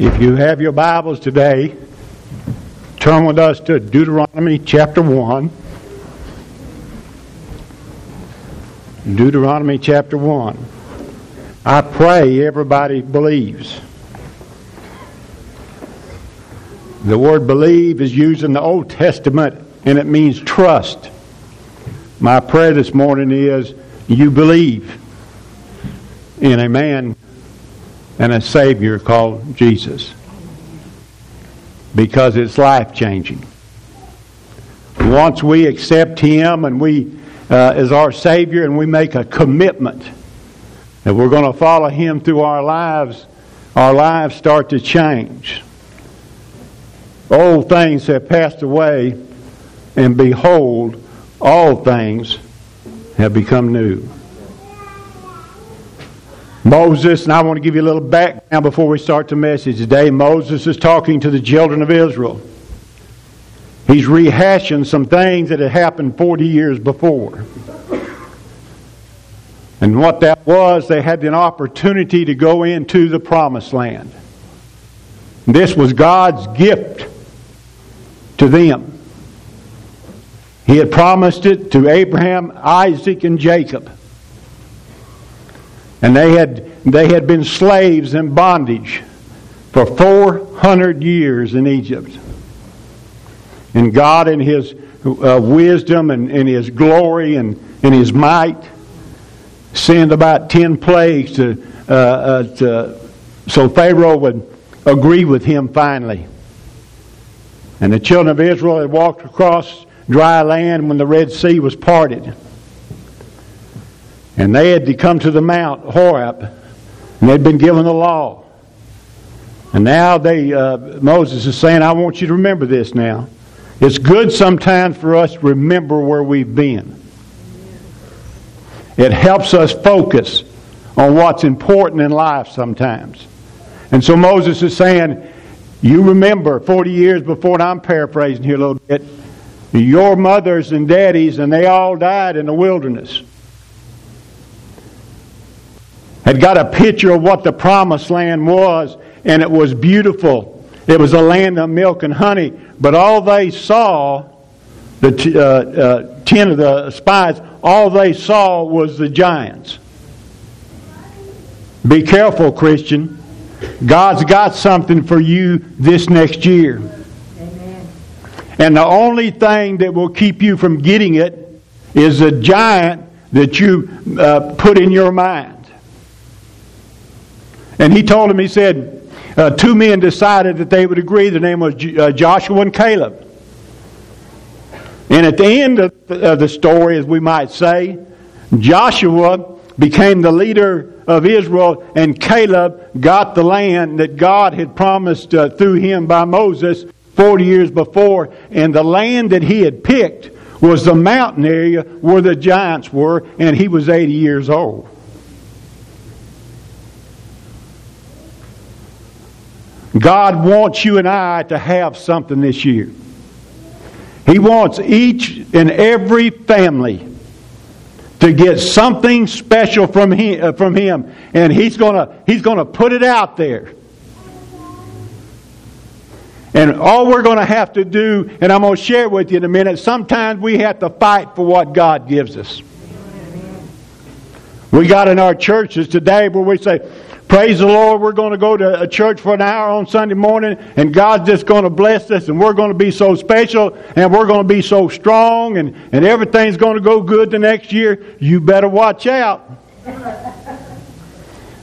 If you have your Bibles today, turn with us to Deuteronomy chapter 1. Deuteronomy chapter 1. I pray everybody believes. The word believe is used in the Old Testament and it means trust. My prayer this morning is you believe in a man and a Savior called Jesus because it's life changing. Once we accept Him and we, uh, as our Savior, and we make a commitment that we're going to follow Him through our lives, our lives start to change. Old things have passed away, and behold, all things have become new. Moses, and I want to give you a little background before we start the message today. Moses is talking to the children of Israel. He's rehashing some things that had happened 40 years before. And what that was, they had an opportunity to go into the promised land. This was God's gift to them. He had promised it to Abraham, Isaac, and Jacob. And they had, they had been slaves in bondage for 400 years in Egypt. And God, in His uh, wisdom and in His glory and in His might, sent about 10 plagues to, uh, uh, to, so Pharaoh would agree with him finally. And the children of Israel had walked across dry land when the Red Sea was parted. And they had to come to the Mount Horeb, and they'd been given the law. And now they, uh, Moses is saying, I want you to remember this now. It's good sometimes for us to remember where we've been. It helps us focus on what's important in life sometimes. And so Moses is saying, you remember 40 years before, and I'm paraphrasing here a little bit, your mothers and daddies, and they all died in the wilderness. Had got a picture of what the promised land was, and it was beautiful. It was a land of milk and honey, but all they saw, the t- uh, uh, ten of the spies, all they saw was the giants. Be careful, Christian. God's got something for you this next year. Amen. And the only thing that will keep you from getting it is a giant that you uh, put in your mind. And he told him, he said, uh, two men decided that they would agree. The name was uh, Joshua and Caleb. And at the end of the story, as we might say, Joshua became the leader of Israel, and Caleb got the land that God had promised uh, through him by Moses 40 years before. And the land that he had picked was the mountain area where the giants were, and he was 80 years old. God wants you and I to have something this year. He wants each and every family to get something special from him, uh, from him and he's going he's to put it out there. And all we're going to have to do, and I'm going to share with you in a minute, sometimes we have to fight for what God gives us. We got in our churches today where we say, Praise the Lord, we're going to go to a church for an hour on Sunday morning, and God's just going to bless us, and we're going to be so special, and we're going to be so strong, and, and everything's going to go good the next year. You better watch out.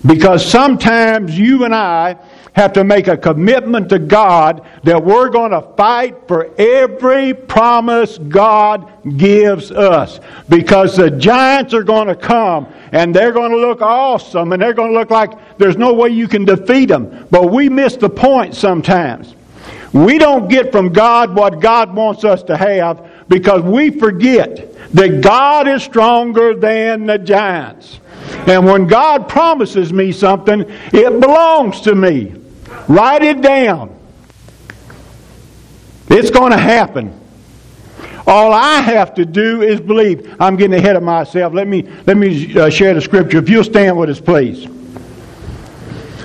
Because sometimes you and I have to make a commitment to God that we're going to fight for every promise God gives us. Because the giants are going to come and they're going to look awesome and they're going to look like there's no way you can defeat them. But we miss the point sometimes. We don't get from God what God wants us to have because we forget that God is stronger than the giants. And when God promises me something, it belongs to me. Write it down. It's going to happen. All I have to do is believe. I'm getting ahead of myself. Let me, let me uh, share the scripture. If you'll stand with us, please.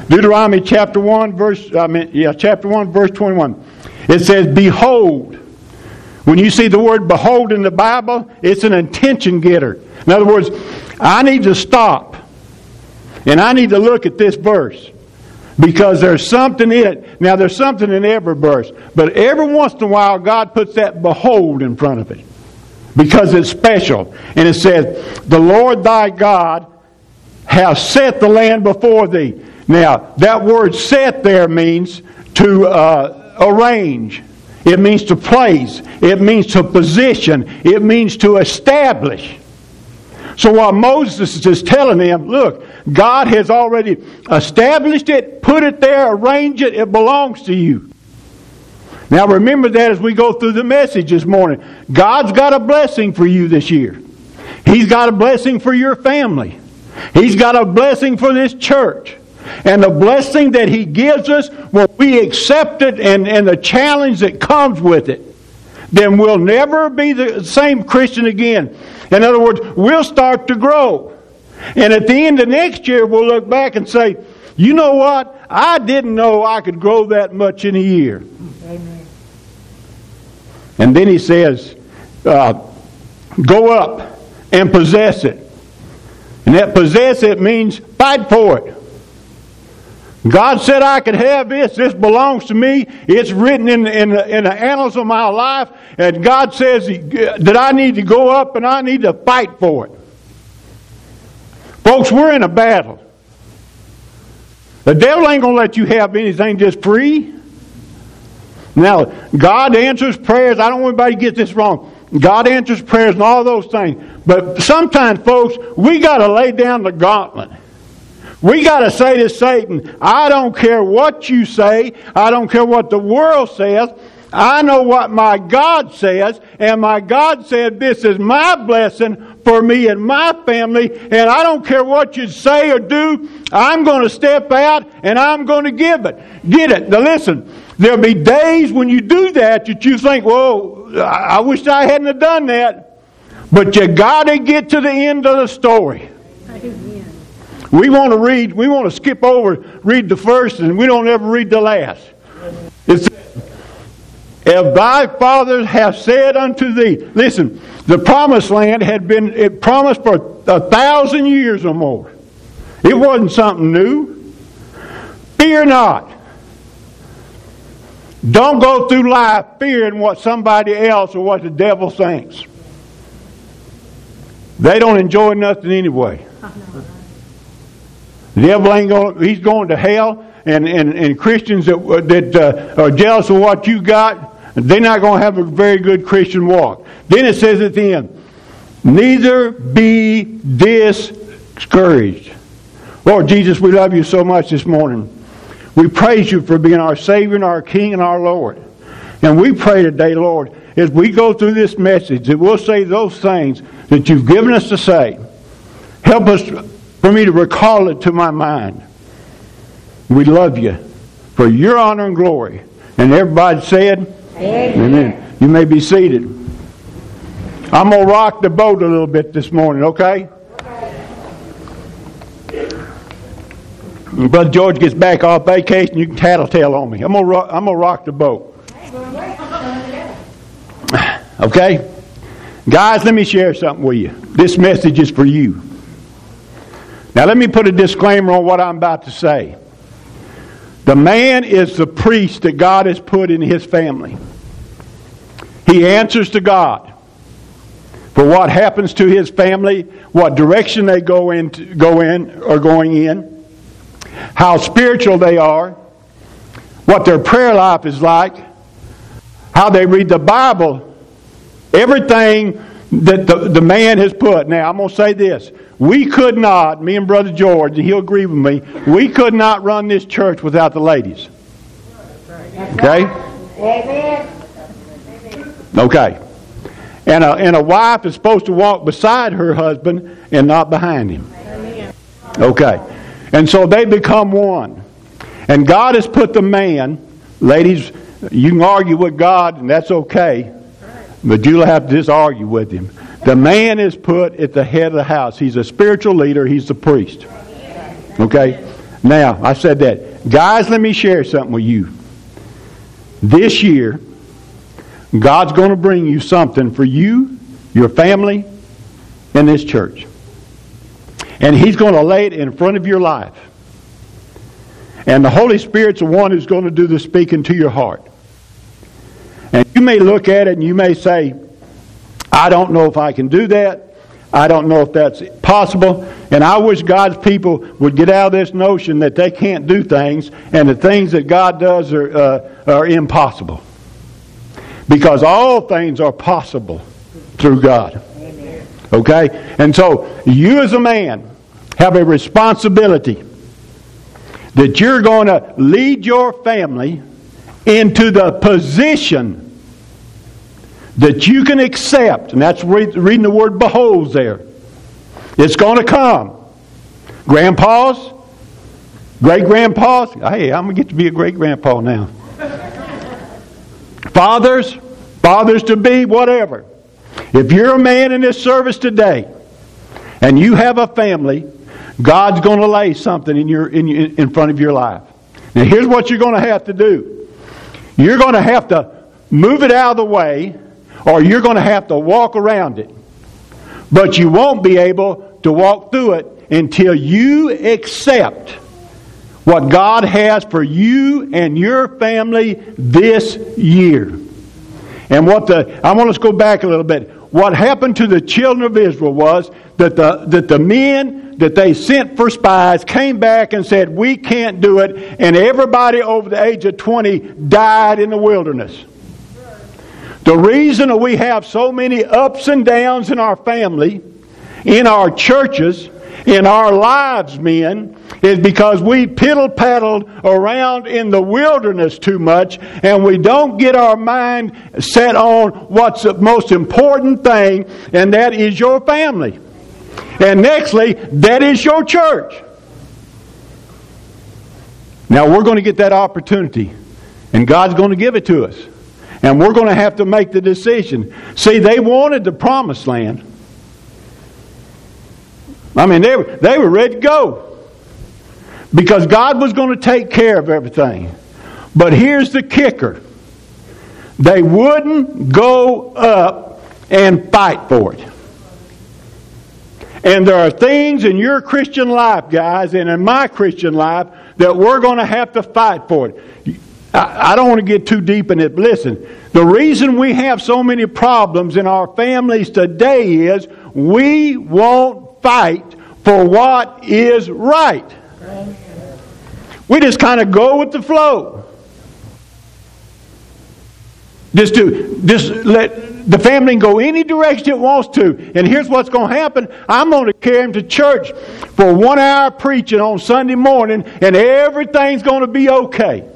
Deuteronomy chapter 1, verse, I mean, yeah, chapter 1, verse 21. It says, Behold. When you see the word behold in the Bible, it's an intention getter. In other words, I need to stop and I need to look at this verse because there's something in it. Now, there's something in every verse, but every once in a while, God puts that behold in front of it because it's special. And it says, The Lord thy God hath set the land before thee. Now, that word set there means to uh, arrange. It means to place. It means to position. It means to establish. So while Moses is telling them, look, God has already established it, put it there, arranged it, it belongs to you. Now remember that as we go through the message this morning. God's got a blessing for you this year. He's got a blessing for your family. He's got a blessing for this church. And the blessing that He gives us, when we accept it and, and the challenge that comes with it, then we'll never be the same Christian again. In other words, we'll start to grow. And at the end of next year, we'll look back and say, you know what? I didn't know I could grow that much in a year. Amen. And then he says, uh, go up and possess it. And that possess it means fight for it. God said I could have this. This belongs to me. It's written in, in, in the annals of my life. And God says that I need to go up and I need to fight for it. Folks, we're in a battle. The devil ain't going to let you have anything just free. Now, God answers prayers. I don't want anybody to get this wrong. God answers prayers and all those things. But sometimes, folks, we got to lay down the gauntlet. We got to say to Satan, I don't care what you say. I don't care what the world says. I know what my God says, and my God said, This is my blessing for me and my family, and I don't care what you say or do. I'm going to step out and I'm going to give it. Get it. Now listen, there'll be days when you do that that you think, Whoa, I wish I hadn't have done that. But you got to get to the end of the story. We want to read, we want to skip over, read the first, and we don't ever read the last. It says, If thy fathers have said unto thee, listen, the promised land had been it promised for a thousand years or more. It wasn't something new. Fear not. Don't go through life fearing what somebody else or what the devil thinks. They don't enjoy nothing anyway. The devil ain't going. He's going to hell, and and, and Christians that that uh, are jealous of what you got, they're not going to have a very good Christian walk. Then it says at the end, neither be discouraged. Lord Jesus, we love you so much this morning. We praise you for being our Savior and our King and our Lord. And we pray today, Lord, as we go through this message, that we'll say those things that you've given us to say. Help us for me to recall it to my mind. We love you for your honor and glory. And everybody said, Amen. Amen. You may be seated. I'm going to rock the boat a little bit this morning, okay? When Brother George gets back off vacation, you can tattletale on me. I'm going to rock, I'm going to rock the boat. Okay? Guys, let me share something with you. This message is for you. Now, let me put a disclaimer on what I'm about to say. The man is the priest that God has put in his family. He answers to God for what happens to his family, what direction they go in, go in or going in, how spiritual they are, what their prayer life is like, how they read the Bible, everything that the, the man has put. Now, I'm going to say this. We could not, me and Brother George, and he'll agree with me, we could not run this church without the ladies. Okay? Amen. Okay. And a, and a wife is supposed to walk beside her husband and not behind him. Okay. And so they become one. And God has put the man, ladies, you can argue with God, and that's okay. But you'll have to just argue with him. The man is put at the head of the house. He's a spiritual leader. He's the priest. Okay? Now, I said that. Guys, let me share something with you. This year, God's going to bring you something for you, your family, and this church. And He's going to lay it in front of your life. And the Holy Spirit's the one who's going to do the speaking to your heart. And you may look at it and you may say, I don't know if I can do that. I don't know if that's possible. And I wish God's people would get out of this notion that they can't do things and the things that God does are, uh, are impossible. Because all things are possible through God. Okay? And so, you as a man have a responsibility that you're going to lead your family into the position that you can accept, and that's reading the word beholds there. It's going to come. Grandpas, great grandpas, hey, I'm going to get to be a great grandpa now. Fathers, fathers to be, whatever. If you're a man in this service today and you have a family, God's going to lay something in, your, in, in front of your life. Now, here's what you're going to have to do you're going to have to move it out of the way or you're going to have to walk around it. But you won't be able to walk through it until you accept what God has for you and your family this year. And what the I want us to go back a little bit. What happened to the children of Israel was that the that the men that they sent for spies came back and said, We can't do it, and everybody over the age of 20 died in the wilderness. The reason we have so many ups and downs in our family, in our churches, in our lives, men, is because we piddle paddled around in the wilderness too much and we don't get our mind set on what's the most important thing, and that is your family. And nextly, that is your church. Now we're going to get that opportunity, and God's going to give it to us. And we're going to have to make the decision. See, they wanted the promised land. I mean, they were, they were ready to go. Because God was going to take care of everything. But here's the kicker they wouldn't go up and fight for it. And there are things in your Christian life, guys, and in my Christian life, that we're going to have to fight for it. I, don't want to get too deep in it, but listen. The reason we have so many problems in our families today is we won't fight for what is right. We just kind of go with the flow. Just do, just let the family can go any direction it wants to. And here's what's going to happen. I'm going to carry them to church for one hour preaching on Sunday morning, and everything's going to be okay.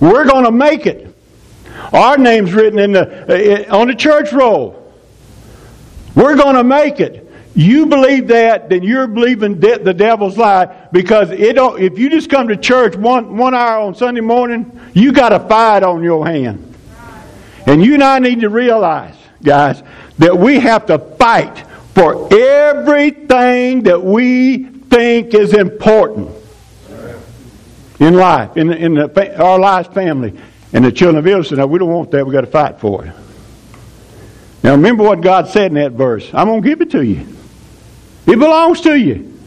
We're going to make it. Our name's written in the, uh, on the church roll. We're going to make it. You believe that, then you're believing de- the devil's lie because it don't, if you just come to church one, one hour on Sunday morning, you got a fight on your hand. And you and I need to realize, guys, that we have to fight for everything that we think is important in life, in, in the, our lives, family. And the children of Israel said, no, we don't want that. We've got to fight for it. Now remember what God said in that verse. I'm going to give it to you. It belongs to you.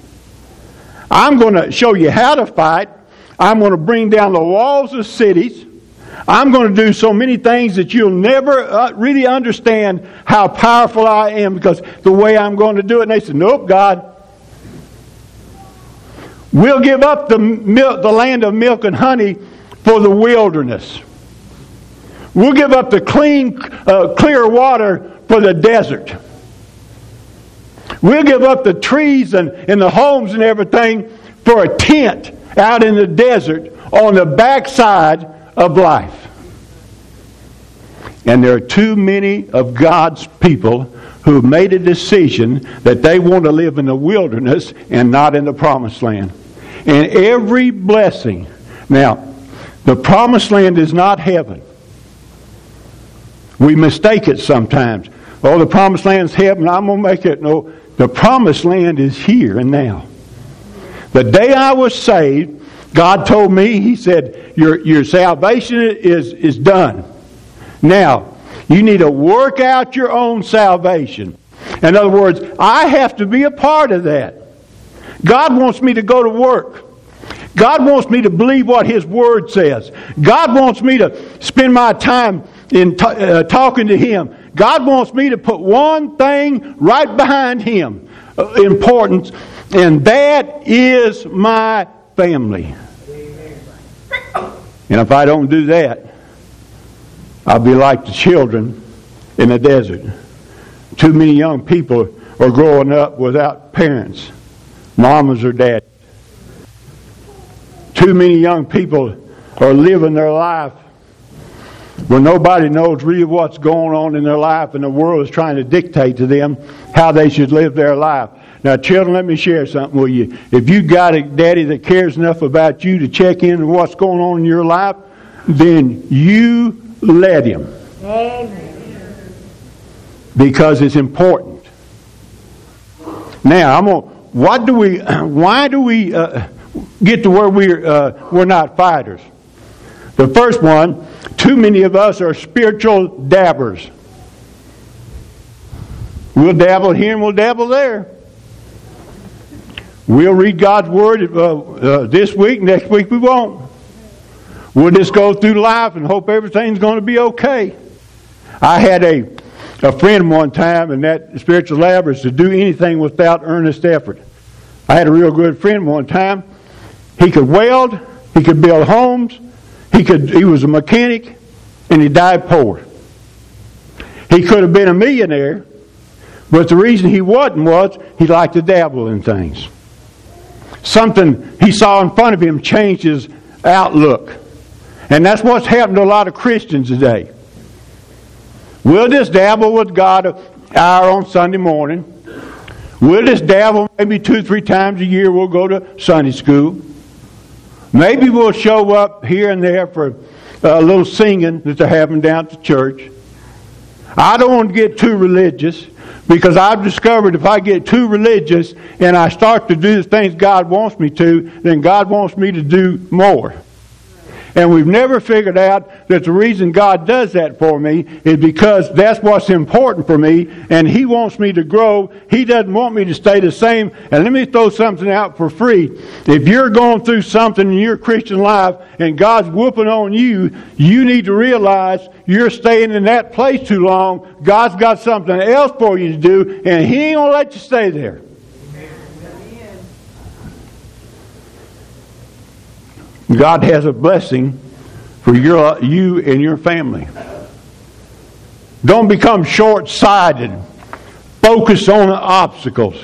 I'm going to show you how to fight. I'm going to bring down the walls of cities. I'm going to do so many things that you'll never uh, really understand how powerful I am because the way I'm going to do it. And they said, Nope, God, We'll give up the, milk, the land of milk and honey for the wilderness. We'll give up the clean, uh, clear water for the desert. We'll give up the trees and, and the homes and everything for a tent out in the desert on the backside of life. And there are too many of God's people who made a decision that they want to live in the wilderness and not in the promised land and every blessing. Now, the promised land is not heaven. We mistake it sometimes. Oh, the promised land is heaven. I'm going to make it. No, the promised land is here and now. The day I was saved, God told me, He said, Your, your salvation is, is done. Now, you need to work out your own salvation. In other words, I have to be a part of that. God wants me to go to work. God wants me to believe what His Word says. God wants me to spend my time in t- uh, talking to Him. God wants me to put one thing right behind Him, uh, importance, and that is my family. And if I don't do that, I'll be like the children in the desert. Too many young people are growing up without parents, mamas or dads. Too many young people are living their life where nobody knows really what's going on in their life and the world is trying to dictate to them how they should live their life. Now, children, let me share something with you. If you got a daddy that cares enough about you to check in on what's going on in your life, then you let him. Amen. Because it's important. Now, I'm gonna. What do we? Why do we uh, get to where we're uh, we're not fighters? The first one, too many of us are spiritual dabbers. We'll dabble here and we'll dabble there. We'll read God's Word uh, uh, this week, next week we won't. We'll just go through life and hope everything's going to be okay. I had a, a friend one time, and that spiritual lab to do anything without earnest effort. I had a real good friend one time. He could weld, he could build homes, he could he was a mechanic, and he died poor. He could have been a millionaire, but the reason he wasn't was he liked to dabble in things. Something he saw in front of him changed his outlook. And that's what's happened to a lot of Christians today. We'll just dabble with God an hour on Sunday morning. We'll just dabble maybe two, three times a year. We'll go to Sunday school. Maybe we'll show up here and there for a little singing that they're having down at the church. I don't want to get too religious. Because I've discovered if I get too religious and I start to do the things God wants me to, then God wants me to do more. And we've never figured out that the reason God does that for me is because that's what's important for me, and He wants me to grow. He doesn't want me to stay the same. And let me throw something out for free. If you're going through something in your Christian life and God's whooping on you, you need to realize you're staying in that place too long. God's got something else for you to do, and He ain't going to let you stay there. God has a blessing for your, you and your family. Don't become short sighted. Focus on the obstacles.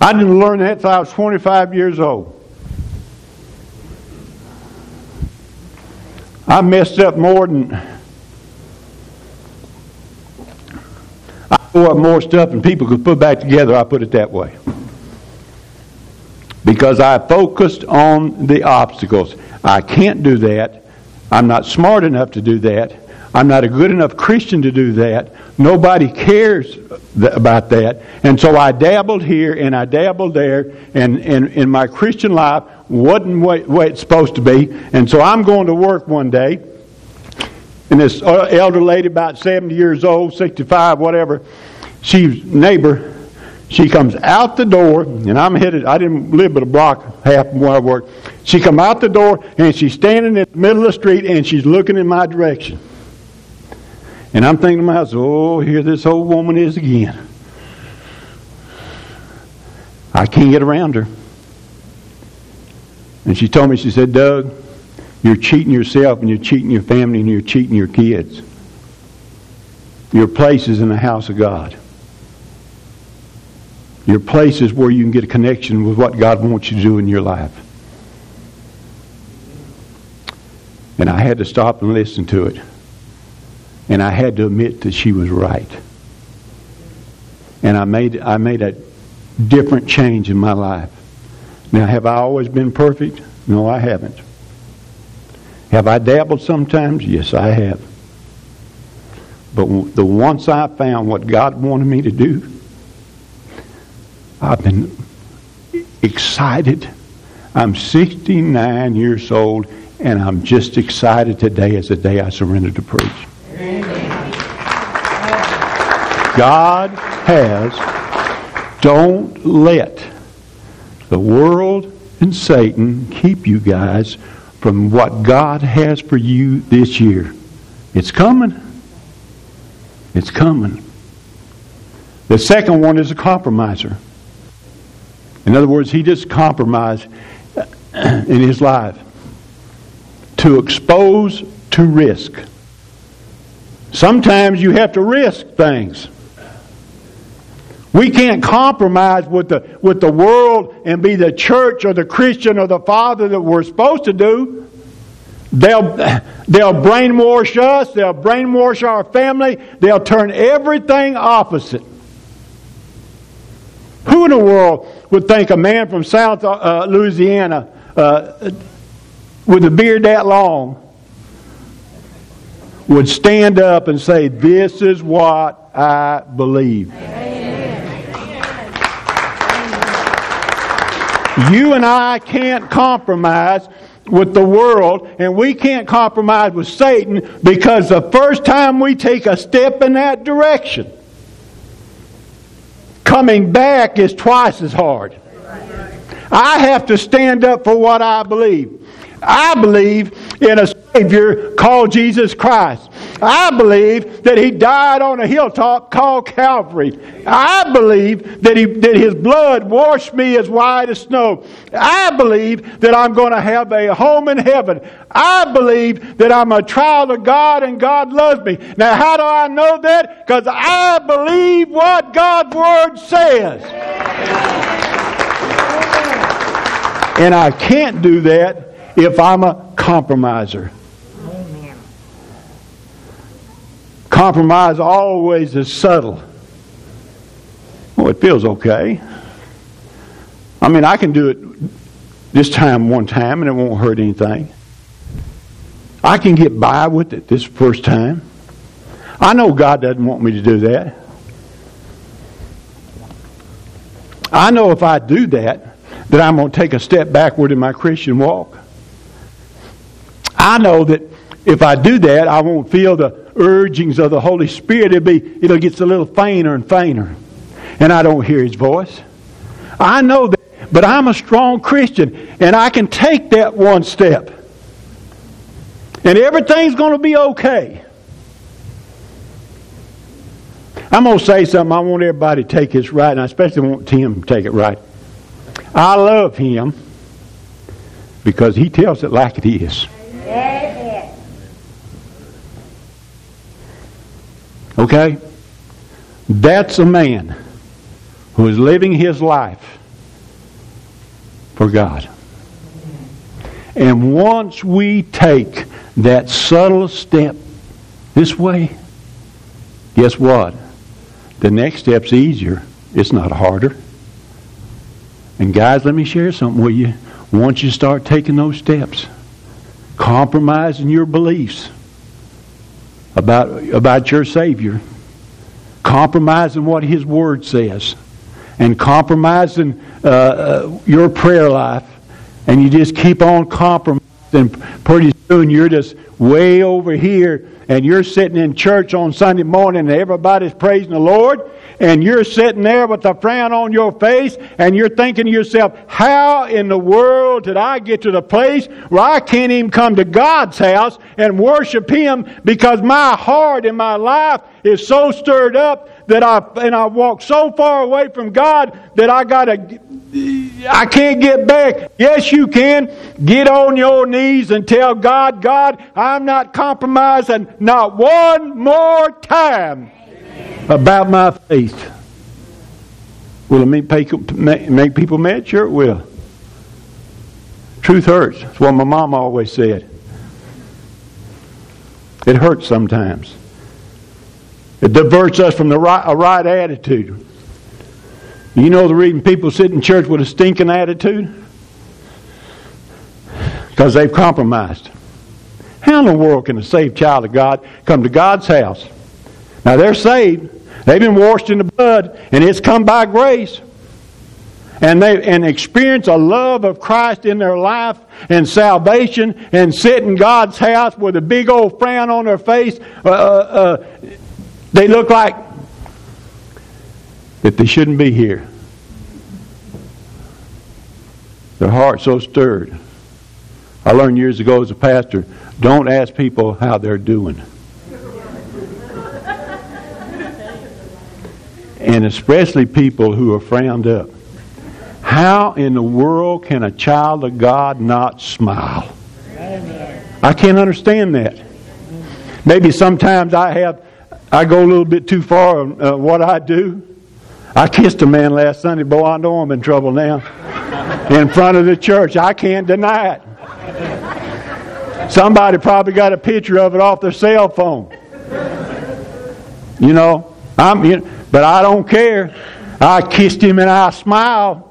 I didn't learn that until I was 25 years old. I messed up more than. I threw up more stuff than people could put back together. I put it that way because I focused on the obstacles. I can't do that. I'm not smart enough to do that. I'm not a good enough Christian to do that. Nobody cares th- about that. And so I dabbled here and I dabbled there, and, and, my Christian life wasn't what, what it's supposed to be. And so I'm going to work one day, and this uh, elder lady, about 70 years old, 65, whatever, she's neighbor, she comes out the door, and I'm headed, I didn't live but a block half from where I work. She come out the door, and she's standing in the middle of the street, and she's looking in my direction. And I'm thinking to myself, oh, here this old woman is again. I can't get around her. And she told me, she said, Doug, you're cheating yourself, and you're cheating your family, and you're cheating your kids. Your place is in the house of God. Your place is where you can get a connection with what God wants you to do in your life. And I had to stop and listen to it. And I had to admit that she was right. And I made, I made a different change in my life. Now, have I always been perfect? No, I haven't. Have I dabbled sometimes? Yes, I have. But the once I found what God wanted me to do, I've been excited. I'm 69 years old, and I'm just excited today as the day I surrendered to preach. God has, don't let the world and Satan keep you guys from what God has for you this year. It's coming. It's coming. The second one is a compromiser. In other words, he just compromised in his life to expose to risk. Sometimes you have to risk things. We can't compromise with the, with the world and be the church or the Christian or the father that we're supposed to do. They'll, they'll brainwash us. They'll brainwash our family. They'll turn everything opposite. Who in the world would think a man from South uh, Louisiana uh, with a beard that long would stand up and say, This is what I believe? You and I can't compromise with the world, and we can't compromise with Satan because the first time we take a step in that direction, coming back is twice as hard. I have to stand up for what I believe. I believe in a Savior called Jesus Christ. I believe that He died on a hilltop called Calvary. I believe that, he, that His blood washed me as white as snow. I believe that I'm going to have a home in heaven. I believe that I'm a child of God and God loves me. Now, how do I know that? Because I believe what God's Word says. And I can't do that if I'm a compromiser. Amen. Compromise always is subtle. Well, it feels okay. I mean, I can do it this time one time and it won't hurt anything. I can get by with it this first time. I know God doesn't want me to do that. I know if I do that, that I'm going to take a step backward in my Christian walk. I know that if I do that, I won't feel the urgings of the Holy Spirit. It'll, be, it'll get a little fainter and fainter. And I don't hear His voice. I know that, but I'm a strong Christian, and I can take that one step. And everything's going to be okay. I'm going to say something. I want everybody to take this right, and I especially want Tim to take it right. I love him because he tells it like it is. Okay? That's a man who is living his life for God. And once we take that subtle step this way, guess what? The next step's easier. It's not harder. And guys, let me share something with you. Once you start taking those steps, compromising your beliefs about, about your Savior, compromising what His Word says, and compromising uh, uh, your prayer life, and you just keep on compromising, pretty soon you're just way over here, and you're sitting in church on Sunday morning, and everybody's praising the Lord, and you're sitting there with a frown on your face and you're thinking to yourself, how in the world did I get to the place where I can't even come to God's house and worship Him because my heart and my life is so stirred up that I and I walk so far away from God that I gotta I can't get back. Yes, you can. Get on your knees and tell God, God, I'm not compromising not one more time about my faith. Will it make, make people mad? Sure it will. Truth hurts. That's what my mom always said. It hurts sometimes. It diverts us from the right, a right attitude. You know the reason people sit in church with a stinking attitude? Because they've compromised. How in the world can a saved child of God come to God's house now they're saved. They've been washed in the blood, and it's come by grace. and they and experience a love of Christ in their life and salvation and sit in God's house with a big old frown on their face, uh, uh, uh they look like that they shouldn't be here. Their heart's so stirred. I learned years ago as a pastor, don't ask people how they're doing. and especially people who are frowned up. How in the world can a child of God not smile? I can't understand that. Maybe sometimes I have, I go a little bit too far on uh, what I do. I kissed a man last Sunday. Boy, I know I'm in trouble now. in front of the church. I can't deny it. Somebody probably got a picture of it off their cell phone. You know, I'm, you know, but I don't care. I kissed him and I smiled.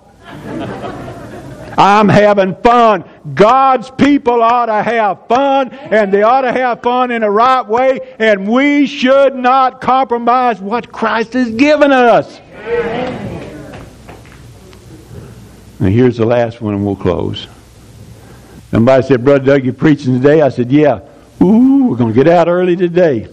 I'm having fun. God's people ought to have fun, and they ought to have fun in the right way, and we should not compromise what Christ has given us. And here's the last one, and we'll close. Somebody said, Brother Doug, you preaching today? I said, Yeah. Ooh, we're going to get out early today.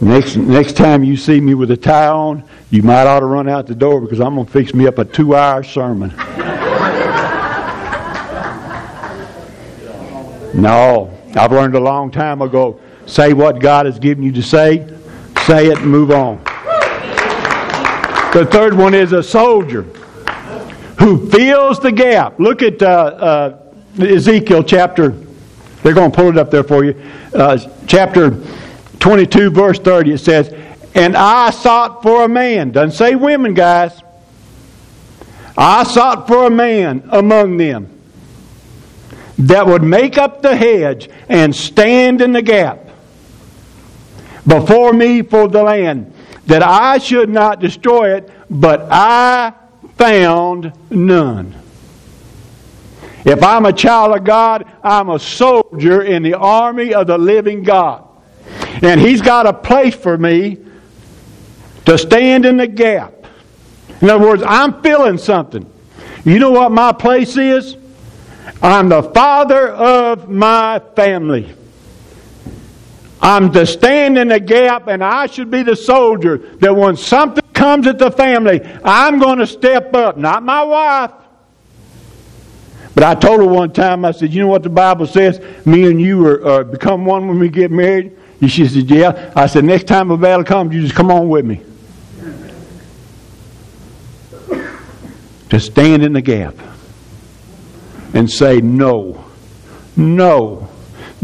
Next, next time you see me with a tie on, you might ought to run out the door because I'm going to fix me up a two hour sermon. no, I've learned a long time ago say what God has given you to say, say it, and move on. The third one is a soldier who fills the gap. Look at uh, uh, Ezekiel chapter, they're going to pull it up there for you. Uh, chapter 22, verse 30, it says, And I sought for a man. Doesn't say women, guys. I sought for a man among them that would make up the hedge and stand in the gap before me for the land that I should not destroy it, but I found none. If I'm a child of God, I'm a soldier in the army of the living God. And He's got a place for me to stand in the gap. In other words, I'm feeling something. You know what my place is? I'm the father of my family. I'm to stand in the gap, and I should be the soldier that when something comes at the family, I'm going to step up. Not my wife. But I told her one time, I said, You know what the Bible says? Me and you are, uh, become one when we get married? And she said, Yeah. I said, Next time a battle comes, you just come on with me. to stand in the gap and say, No, no,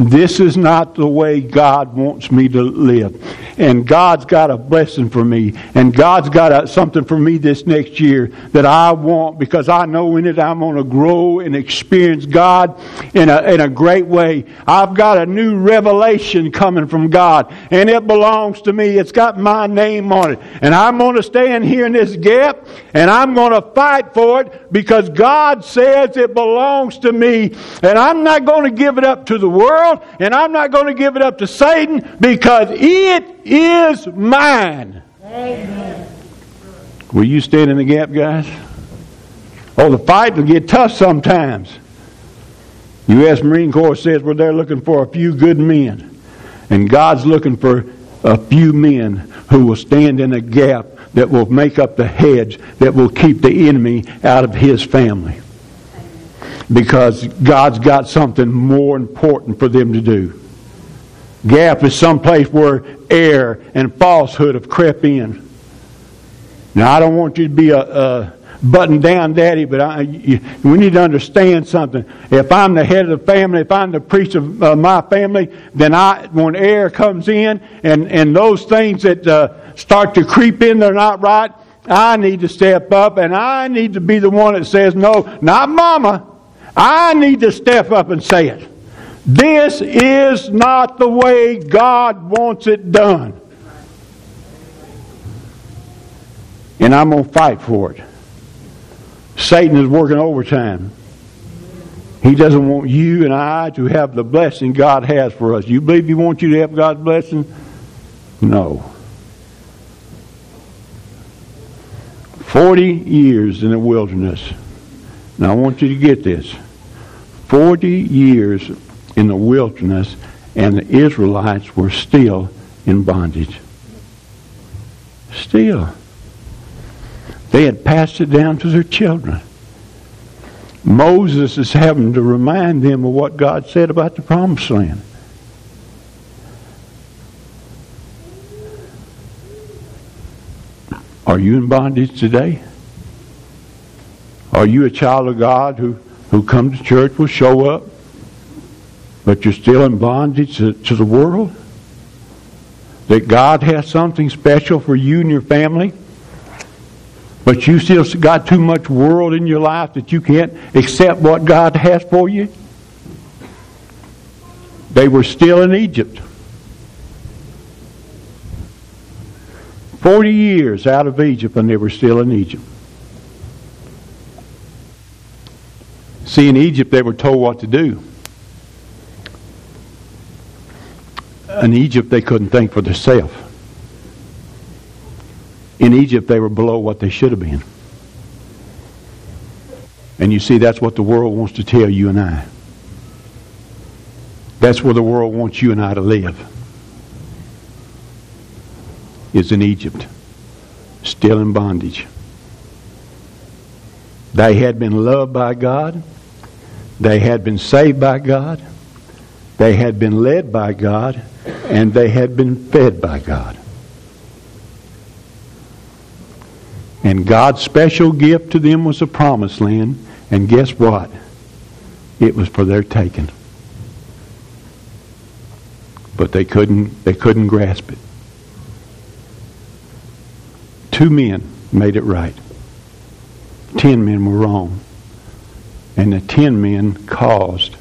this is not the way God wants me to live. And God's got a blessing for me. And God's got a, something for me this next year that I want because I know in it I'm going to grow and experience God in a, in a great way. I've got a new revelation coming from God. And it belongs to me. It's got my name on it. And I'm going to stand here in this gap and I'm going to fight for it because God says it belongs to me. And I'm not going to give it up to the world world, and I'm not going to give it up to Satan because it is mine. Amen. Will you stand in the gap, guys? Oh, the fight will get tough sometimes. U.S. Marine Corps says well, they're looking for a few good men. And God's looking for a few men who will stand in a gap that will make up the hedge that will keep the enemy out of his family because God's got something more important for them to do. Gap is some place where error and falsehood have crept in. Now, I don't want you to be a, a button down daddy, but I, you, we need to understand something. If I'm the head of the family, if I'm the priest of uh, my family, then I, when error comes in and, and those things that uh, start to creep in, they're not right, I need to step up and I need to be the one that says, no, not mama. I need to step up and say it. This is not the way God wants it done. And I'm going to fight for it. Satan is working overtime. He doesn't want you and I to have the blessing God has for us. You believe He wants you to have God's blessing? No. 40 years in the wilderness. Now I want you to get this. 40 years in the wilderness, and the Israelites were still in bondage. Still. They had passed it down to their children. Moses is having to remind them of what God said about the promised land. Are you in bondage today? Are you a child of God who, who comes to church, will show up, but you're still in bondage to, to the world? That God has something special for you and your family? But you still got too much world in your life that you can't accept what God has for you? They were still in Egypt. 40 years out of Egypt and they were still in Egypt. See, in Egypt they were told what to do. In Egypt they couldn't think for themselves. In Egypt, they were below what they should have been. And you see, that's what the world wants to tell you and I. That's where the world wants you and I to live. Is in Egypt, still in bondage. They had been loved by God. They had been saved by God. They had been led by God. And they had been fed by God. And God's special gift to them was a promised land. And guess what? It was for their taking. But they couldn't they couldn't grasp it. Two men made it right. Ten men were wrong. And the ten men caused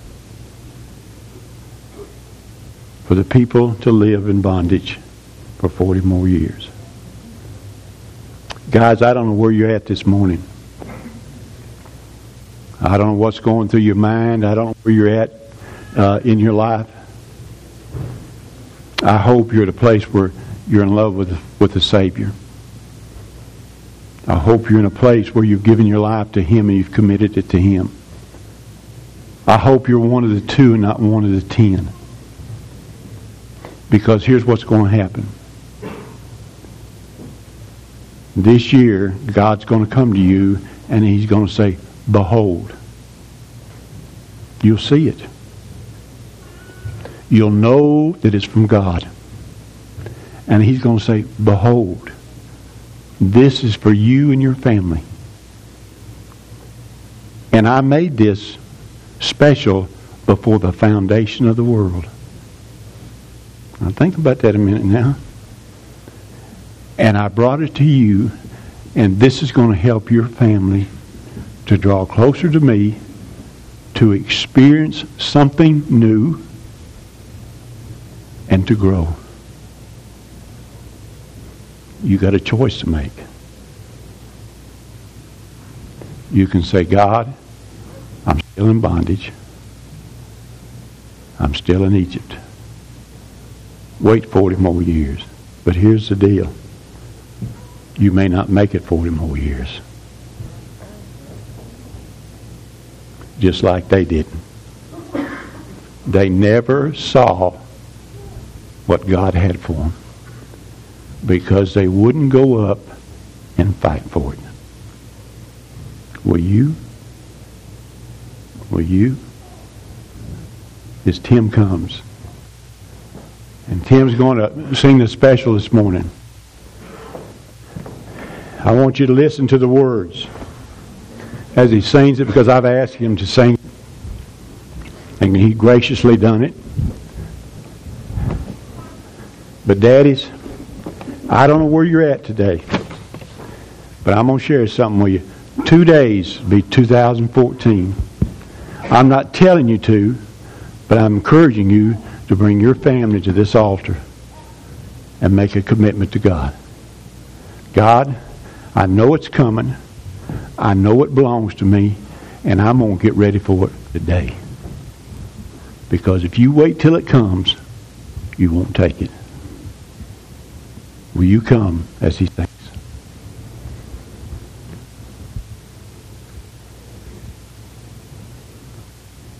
for the people to live in bondage for 40 more years. Guys, I don't know where you're at this morning. I don't know what's going through your mind. I don't know where you're at uh, in your life. I hope you're at a place where you're in love with, with the Savior. I hope you're in a place where you've given your life to Him and you've committed it to Him. I hope you're one of the two and not one of the ten. Because here's what's going to happen this year, God's going to come to you and He's going to say, Behold. You'll see it. You'll know that it's from God. And He's going to say, Behold, this is for you and your family. And I made this special before the foundation of the world. Now think about that a minute now and I brought it to you, and this is going to help your family to draw closer to me, to experience something new, and to grow. You got a choice to make. You can say, God, I'm still in bondage. I'm still in Egypt. Wait 40 more years. But here's the deal you may not make it 40 more years. Just like they didn't. They never saw what God had for them because they wouldn't go up and fight for it. Will you? Will you? As Tim comes. And Tim's going to sing the special this morning. I want you to listen to the words as he sings it because I've asked him to sing and he graciously done it. But daddies, I don't know where you're at today, but I'm going to share something with you. Two days be 2014. I'm not telling you to, but I'm encouraging you to bring your family to this altar and make a commitment to God. God, I know it's coming. I know it belongs to me. And I'm going to get ready for it today. Because if you wait till it comes, you won't take it. Will you come as he says?